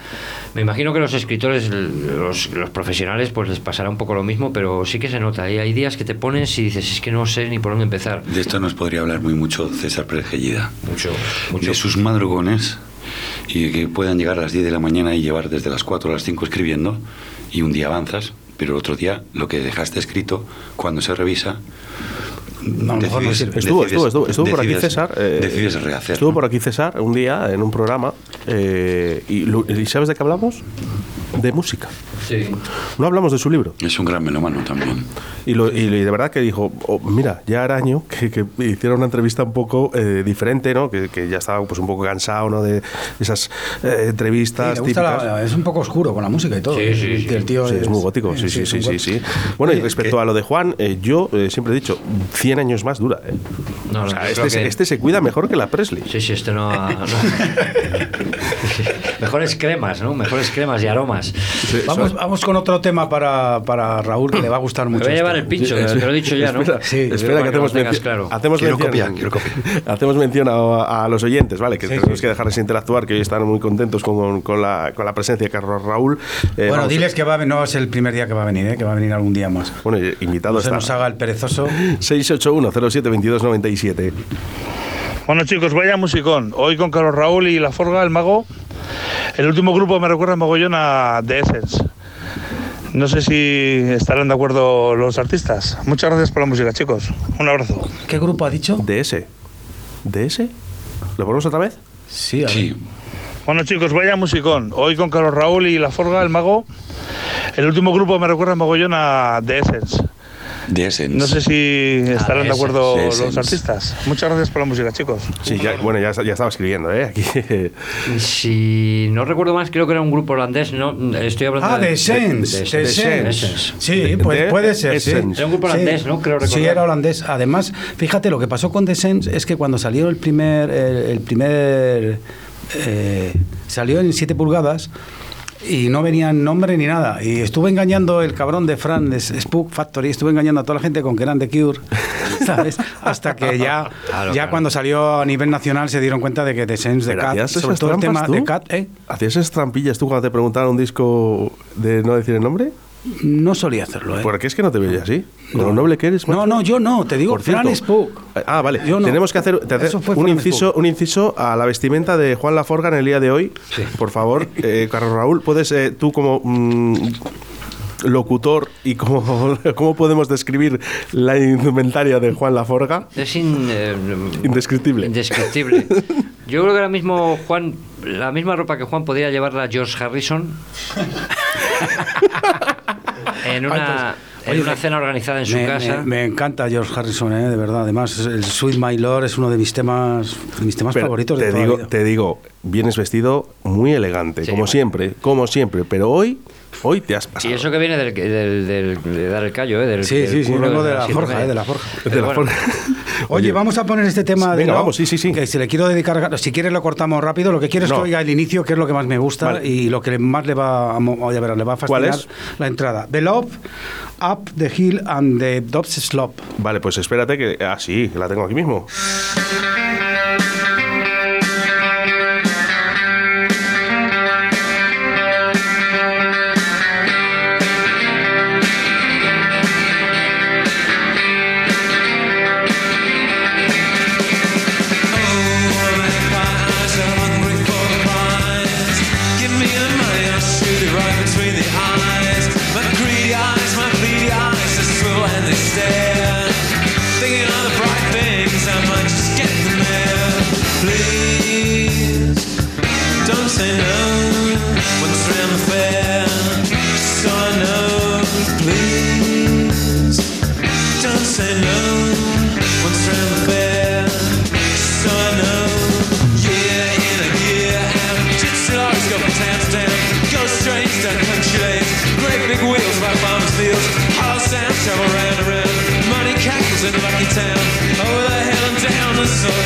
me imagino que los escritores, los, los profesionales, pues les pasará un poco lo mismo, pero sí que se nota. ¿eh? Hay días que te pones y dices, es que no sé ni por dónde empezar. De esto nos podría hablar muy mucho César Pérez Gellida. Mucho, mucho. De sus madrugones y que puedan llegar a las 10 de la mañana y llevar desde las 4 a las 5 escribiendo y un día avanzas, pero otro día lo que dejaste escrito, cuando se revisa, No, mejor no sirve. Estuvo, decides- estuvo, estuvo, estuvo por aquí decides- César. eh, decides rehacerlo. Estuvo por aquí César un día en un programa. eh, y, ¿y ¿Sabes de qué hablamos? De música. Sí. No hablamos de su libro. Es un gran melómano también. Y, lo- y de verdad que dijo, oh, mira, ya era año que, que hiciera una entrevista un poco eh, diferente, ¿no? Que, que ya estaba pues un poco cansado, ¿no? De esas eh, Sí, entrevistas gusta típicas. la- es un poco oscuro con la música y todo. Sí, sí, sí. El tío Sí, es muy gótico, sí, sí, es sí, sí, sí. Bueno, y respecto a lo de Juan, eh, yo eh, siempre he dicho, 100 años más dura. ¿eh? No, O no, sea, este, que- este se cuida mejor que la Presley. Sí, sí, este no. no. Mejores cremas, ¿no? Mejores cremas y aromas. Vamos, vamos con otro tema para, para Raúl que le va a gustar Me mucho. voy a llevar este. el pincho, que te lo he dicho ya, ¿no? Espera, Sí, espera que hacemos, claro. hacemos Quiero mención, copia, quiero copia. hacemos mención a, a los oyentes, ¿vale? Que Sí, tenemos sí. que dejarles interactuar, que hoy están muy contentos con, con la, con la presencia de Carlos Raúl. Eh, Bueno, diles que va a, no es el primer día que va a venir, ¿eh? que va a venir algún día más. Bueno, invitado No se nos haga el perezoso. 681 07 22 97. Bueno chicos, vaya musicón. Hoy con Carlos Raúl y La Forga, el mago. El último grupo me recuerda mogollón a The Essence. No sé si estarán de acuerdo los artistas. Muchas gracias por la música, chicos. Un abrazo. ¿Qué grupo ha dicho? DS. ¿DS? ¿Lo ponemos otra vez? Sí, a. Sí, Bueno chicos, vaya musicón. Hoy con Carlos Raúl y La Forga, el mago. El último grupo me recuerda mogollón a The Essence. De Essence. No sé si estarán de The acuerdo Essence. los The artistas. Muchas gracias por la música, chicos. Sí, ya, bueno, ya, ya estaba escribiendo, ¿eh? Aquí. Si no recuerdo más, creo que era un grupo holandés. No, estoy hablando Ah, de Essence. de Essence. Sí, pues de puede ser. sí. Era un grupo holandés, ¿no? Creo Sí, recordar. era holandés. Además, fíjate, lo que pasó con The Essence es que cuando salió el primer. El, el primer eh, salió en 7 pulgadas y no venía nombre ni nada. Y estuve engañando el cabrón de Fran de Spook Factory, estuve engañando a toda la gente con que eran The Cure, ¿sabes? Hasta que ya, Claro, ya claro. cuando salió a nivel nacional se dieron cuenta de que The Essence de Cat, ¿hacías sobre todo el tema tú? de Cat, ¿eh? ¿Hacías esas trampillas tú cuando te preguntaban un disco de no decir el nombre? No solía hacerlo, ¿eh? Porque es que no te veía así. Con lo noble que eres, No, macho. no, yo no, te digo, Por Fran cierto. Spook. Ah, vale. Yo no. Tenemos que hacer, te un, Fran inciso, Spook. un inciso a la vestimenta de Juan Laforga en el día de hoy. Por favor, eh, Carlos Raúl, puedes eh, tú como mm, locutor y cómo, cómo podemos describir la indumentaria de Juan Laforga? Es in- eh, Indescriptible. Indescriptible. Yo creo que ahora mismo Juan, la misma ropa que Juan podría llevarla George Harrison en una, en una cena organizada en su me, casa. me- me encanta George Harrison, ¿eh? de verdad. Además, el Sweet My Lord es uno de mis temas, de mis temas Pero favoritos te de toda digo, la vida. te digo, vienes vestido muy elegante, Sí, como bueno. siempre, como siempre. Pero hoy, hoy te has pasado. Y eso que viene del, del- del- de dar el callo, ¿eh? Del, Sí, del sí, sí, vengo de la forja, eh, de la forja. Oye, vamos a poner este tema de Venga, vamos, sí, sí, sí. Que si le quiero dedicar, si quieres lo cortamos rápido. Lo que quiero es No. que oiga el inicio, que es lo que más me gusta Vale. y lo que más le va a, oye, a ver, le va a ¿Cuál fascinar es? la entrada. The Love, Up the Hill and the Dobbs Slope. Vale, pues espérate que. Ah, sí, la tengo aquí mismo.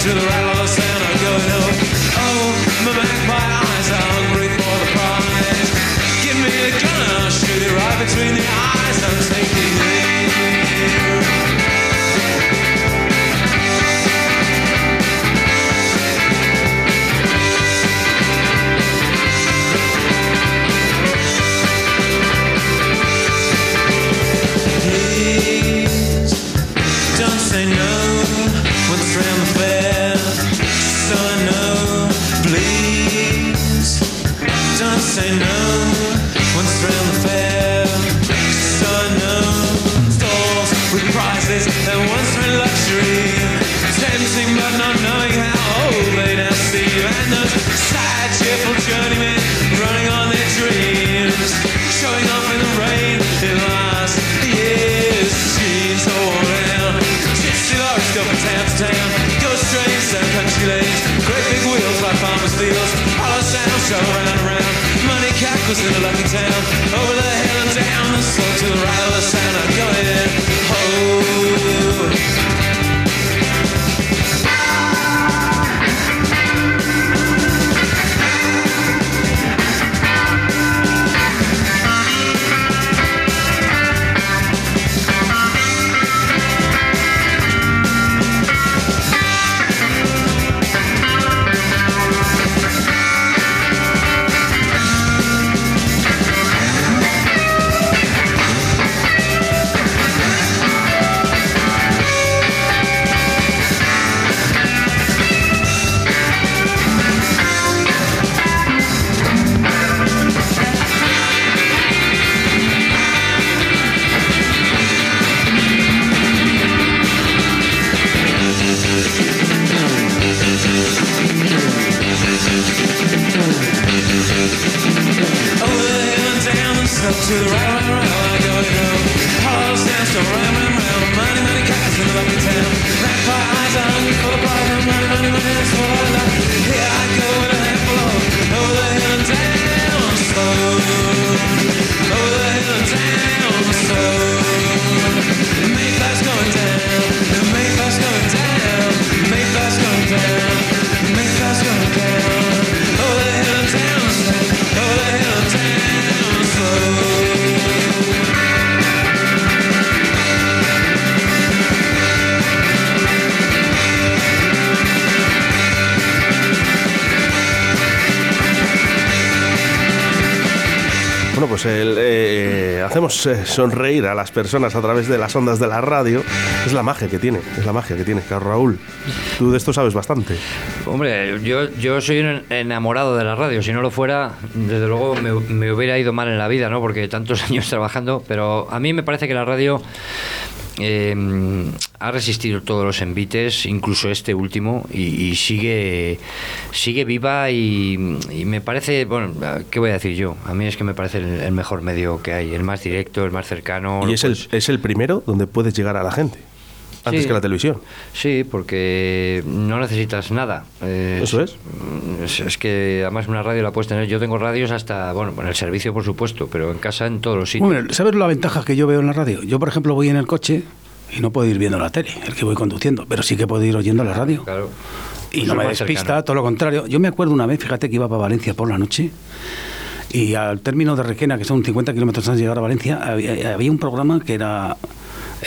To the right to the round and round I go to go. Hollow sandstone, round El, eh, hacemos eh, sonreír a las personas a través de las ondas de la radio. Es la magia que tiene, es la magia que tiene. Carlos Raúl, tú de esto sabes bastante. Hombre, yo, yo soy un enamorado de la radio. Si no lo fuera, desde luego me, me hubiera ido mal en la vida, ¿no? Porque tantos años trabajando. Pero a mí me parece que la radio eh, ha resistido todos los envites, incluso este último, y, y sigue sigue viva y, y me parece, bueno, ¿qué voy a decir yo? A mí es que me parece el, el mejor medio que hay, el más directo, el más cercano. Y es el, puedes- es el primero donde puedes llegar a la gente, antes Sí. que la televisión. Sí, porque no necesitas nada. Eh, Eso es. Es, es que además una radio la puedes tener. Yo tengo radios hasta, bueno, en el servicio por supuesto, pero en casa en todos los sitios. Bueno, ¿sabes la ventaja que yo veo en la radio? Yo, por ejemplo, voy en el coche y no puedo ir viendo la tele, el que voy conduciendo, pero sí que puedo ir oyendo la radio. Claro. Y Eso no me despista, cercano. todo lo contrario. Yo me acuerdo una vez, fíjate que iba para Valencia por la noche y al término de Requena, que son 50 kilómetros antes de llegar a Valencia, había, había un programa que era,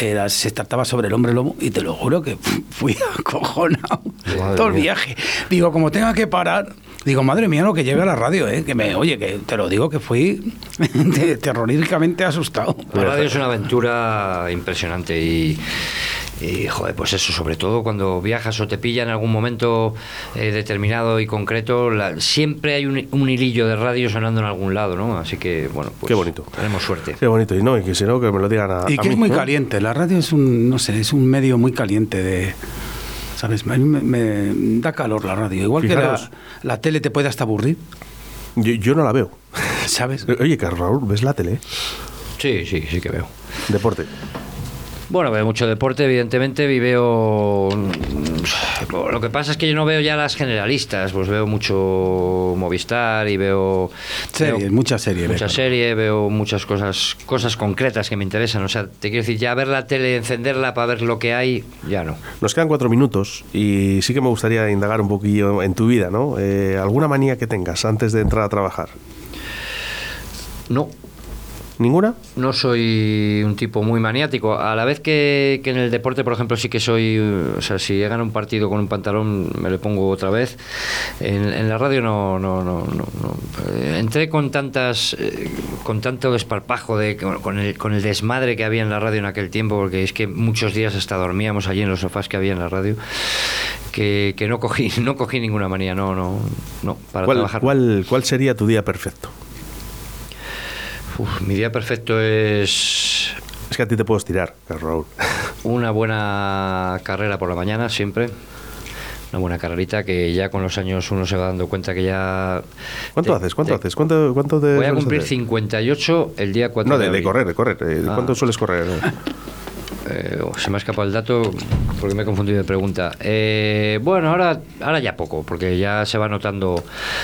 era- se trataba sobre el hombre lobo y te lo juro que fui acojonado Madre todo el viaje. Digo, como tenga que parar, digo, madre mía, lo que llega a la radio, ¿eh? que me, oye, que te lo digo que fui te- terroríficamente asustado. La radio es una aventura impresionante y, y, joder, pues eso, sobre todo cuando viajas o te pilla en algún momento eh, determinado y concreto, la- siempre hay un, un hilillo de radio sonando en algún lado, ¿no? Así que, bueno, pues Qué bonito. tenemos suerte. Qué bonito. Y no, y que si no, que me lo digan a, Y a que mí, es muy ¿no? caliente. La radio es un, no sé, es un medio muy caliente de. ¿Sabes? A mí me, me da calor la radio. Igual que la, la tele te puede hasta aburrir, Yo, yo no la veo. ¿sabes? Oye, Carlos Raúl, ¿ves la tele? Sí, sí, sí que veo. Deporte. Bueno, veo mucho deporte, evidentemente, y veo... mm, Lo que pasa es que yo no veo ya las generalistas, pues veo mucho Movistar y veo... Series, veo muchas series. Mucha serie, veo muchas cosas cosas concretas que me interesan. O sea, te quiero decir, ya ver la tele, encenderla para ver lo que hay, ya no. Nos quedan cuatro minutos y sí que me gustaría indagar un poquillo en tu vida, ¿no? Eh, ¿Alguna manía que tengas antes de entrar a trabajar? No, ¿Ninguna? no soy un tipo muy maniático. A la vez que, que en el deporte, por ejemplo, sí que soy. O sea, si he ganado un partido con un pantalón, me le pongo otra vez. En, en la radio no. no, no, no, no. Eh, Entré con tantas. eh, con tanto desparpajo, de, con, el, con el desmadre que había en la radio en aquel tiempo, porque es que muchos días hasta dormíamos allí en los sofás que había en la radio, que, que no, cogí, no cogí ninguna manía. No, no, no. Para ¿Cuál, trabajar. cuál, cuál sería tu día perfecto? Uf, mi día perfecto es Es que a ti te puedo estirar, Raúl. Una buena carrera por la mañana, siempre. Una buena carrerita que ya con los años uno se va dando cuenta que ya... ¿Cuánto te- haces? ¿Cuánto te- haces? ¿Cuánto, cuánto te Voy a cumplir hacer? 58 el día 4 No, de, de, de correr, de correr. Eh, Ah. ¿Cuánto sueles correr? Eh, oh, se me ha escapado el dato porque me he confundido de pregunta. Eh, bueno, ahora, ahora ya poco, porque ya se va notando,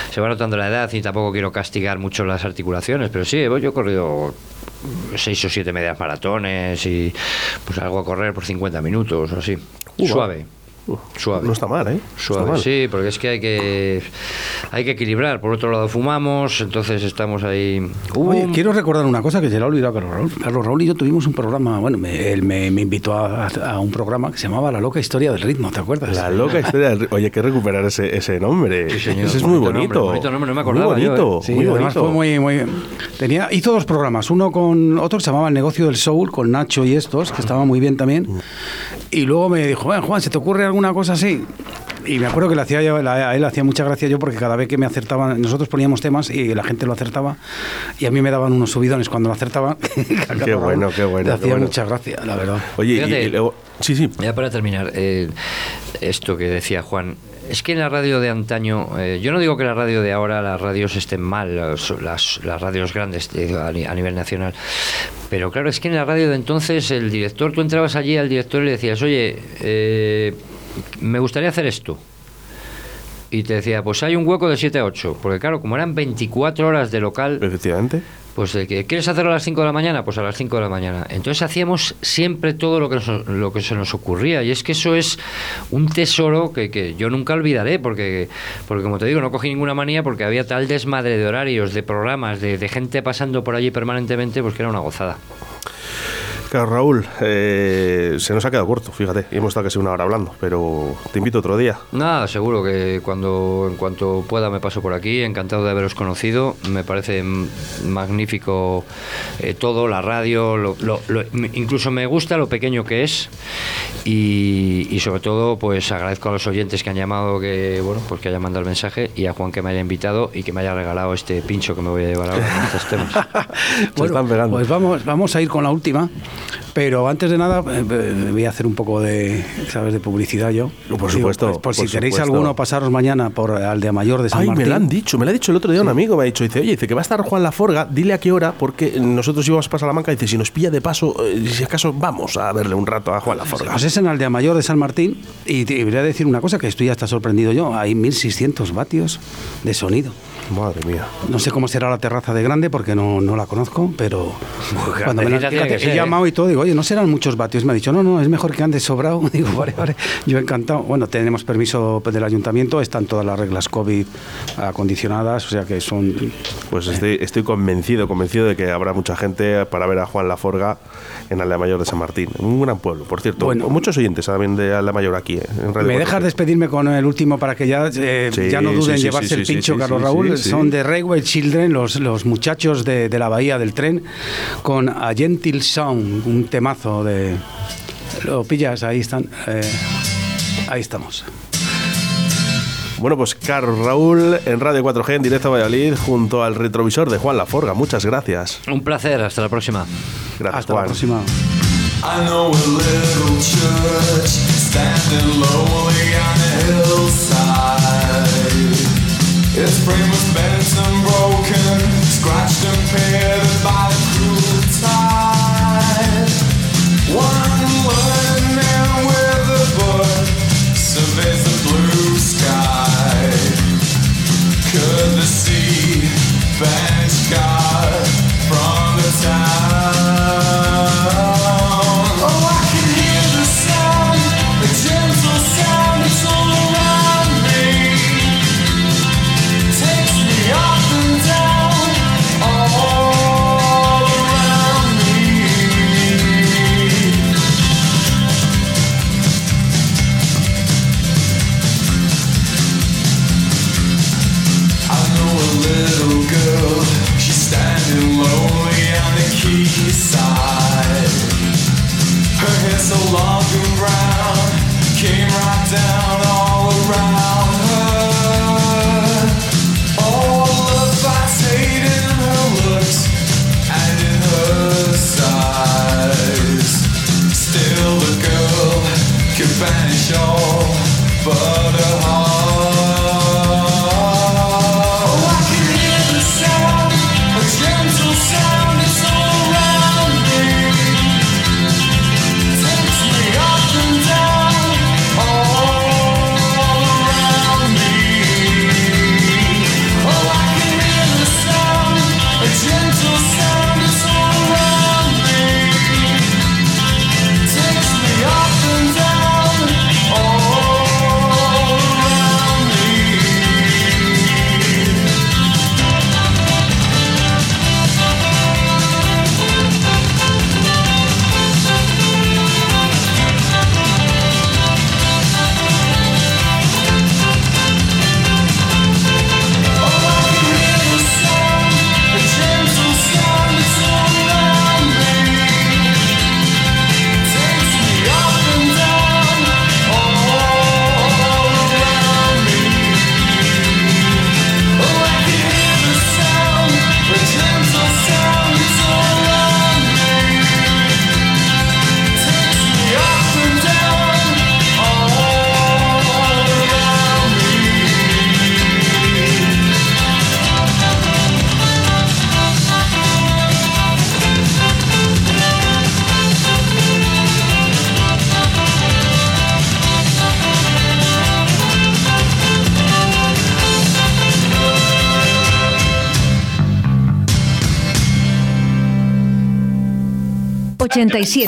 se va notando la edad y tampoco quiero castigar mucho las articulaciones, pero sí, yo he corrido seis o siete medias maratones y pues algo a correr por 50 minutos o así. Suave. Uh, Suave. No está mal, ¿eh? Suave, mal. sí, porque es que hay que hay que equilibrar. Por otro lado fumamos, entonces estamos ahí. Oye, un- quiero recordar una cosa que se le ha olvidado Carlos Raúl. Carlos Raúl y yo tuvimos un programa, bueno, me- él me, me invitó a, a un programa que se llamaba La loca historia del ritmo, ¿te acuerdas? La loca historia del ri- Oye, hay que recuperar ese, ese nombre. Sí, señor. Ese es muy Bonito nombre, bonito nombre, no me acordaba Muy yo, bonito, ¿eh? Sí, muy además bonito. fue muy, muy... Tenía, hizo dos programas, uno con otro que se llamaba El negocio del soul, con Nacho y estos, que estaba muy bien también. Y luego me dijo, "Bueno, Juan, ¿se te ocurre alguna cosa así? Y me acuerdo que le hacía yo, la- a él hacía mucha gracia yo porque cada vez que me acertaban, nosotros poníamos temas y la gente lo acertaba y a mí me daban unos subidones cuando lo acertaba. Qué bueno, qué bueno, Le hacía bueno. mucha gracia, la verdad. Oye, y- Fíjate. y, luego. Sí, sí. Ya para terminar, eh, esto que decía Juan, es que en la radio de antaño, eh, yo no digo que la radio de ahora, las radios estén mal, las, las- las radios grandes eh, a, a nivel nacional, pero claro, es que en la radio de entonces el director, tú entrabas allí al director y le decías, oye, eh, me gustaría hacer esto. Y te decía, pues hay un hueco de 7 a 8, porque claro, como eran 24 horas de local, Efectivamente. pues de que quieres hacerlo a las 5 de la mañana, pues a las 5 de la mañana. Entonces hacíamos siempre todo lo que, nos- lo que se nos ocurría. Y es que eso es un tesoro que, que yo nunca olvidaré, porque, porque como te digo, no cogí ninguna manía porque había tal desmadre de horarios, de programas, de, de gente pasando por allí permanentemente, pues que era una gozada. Claro, Raúl, eh, se nos ha quedado corto, fíjate. Y hemos estado casi una hora hablando, pero te invito otro día. Nada, seguro que cuando en cuanto pueda me paso por aquí. Encantado de haberos conocido. Me parece magnífico eh, todo, la radio, lo- lo- incluso me gusta lo pequeño que es y, y sobre todo pues agradezco a los oyentes que han llamado, que bueno pues que hayan mandado el mensaje y a Juan que me haya invitado y que me haya regalado este pincho que me voy a llevar ahora en estos temas. Se están pegando. Pues vamos, vamos a ir con la última, pero antes de nada eh, eh, voy a hacer un poco de, ¿sabes? de publicidad yo. Por supuesto, pues, por si por queréis supuesto. alguno, pasaros mañana por Aldea Mayor de San Ay, Martín. me lo han dicho, me lo ha dicho el otro día un amigo, me ha dicho, dice, oye, dice que va a estar Juan Laforga, dile a qué hora, porque nosotros íbamos para Salamanca, dice, si nos pilla de paso, eh, si acaso vamos a verle un rato a Juan Laforga. Pues es en Aldea Mayor de San Martín y te voy a decir una cosa que estoy ya está sorprendido yo. Hay 1600 vatios de sonido. Madre mía. No sé cómo será la terraza de grande porque no, no la conozco, pero cuando me la- fíjate, ser, he ¿eh? llamado y todo, digo, oye, no serán muchos vatios. Me ha dicho, no, no, es mejor que andes sobrado. Digo, vale, vale. Yo encantado. Bueno, tenemos permiso del ayuntamiento, están todas las reglas COVID acondicionadas, o sea que son. Pues estoy, estoy convencido, convencido de que habrá mucha gente para ver a Juan Laforga en Aldea Mayor de San Martín. Un gran pueblo, por cierto. Bueno. Muchos oyentes también de Aldea Mayor aquí, eh, en Radio ¿Me dejas despedirme con el último para que ya, eh, Sí, ya no duden sí, en sí, llevarse sí, el pincho, sí, Carlos sí, Raúl? Sí. Son de Railway Children, los, los muchachos de, de la bahía del tren, con A Gentle Sound, un temazo de... Lo pillas, ahí están. eh, ahí estamos. Bueno, pues Carlos Raúl en Radio 4G en directo a Valladolid junto al retrovisor de Juan Laforga. Muchas gracias. Un placer, hasta la próxima. Gracias, Hasta Juan. la próxima. Its frame was bent and broken, scratched and pitted But but. 37.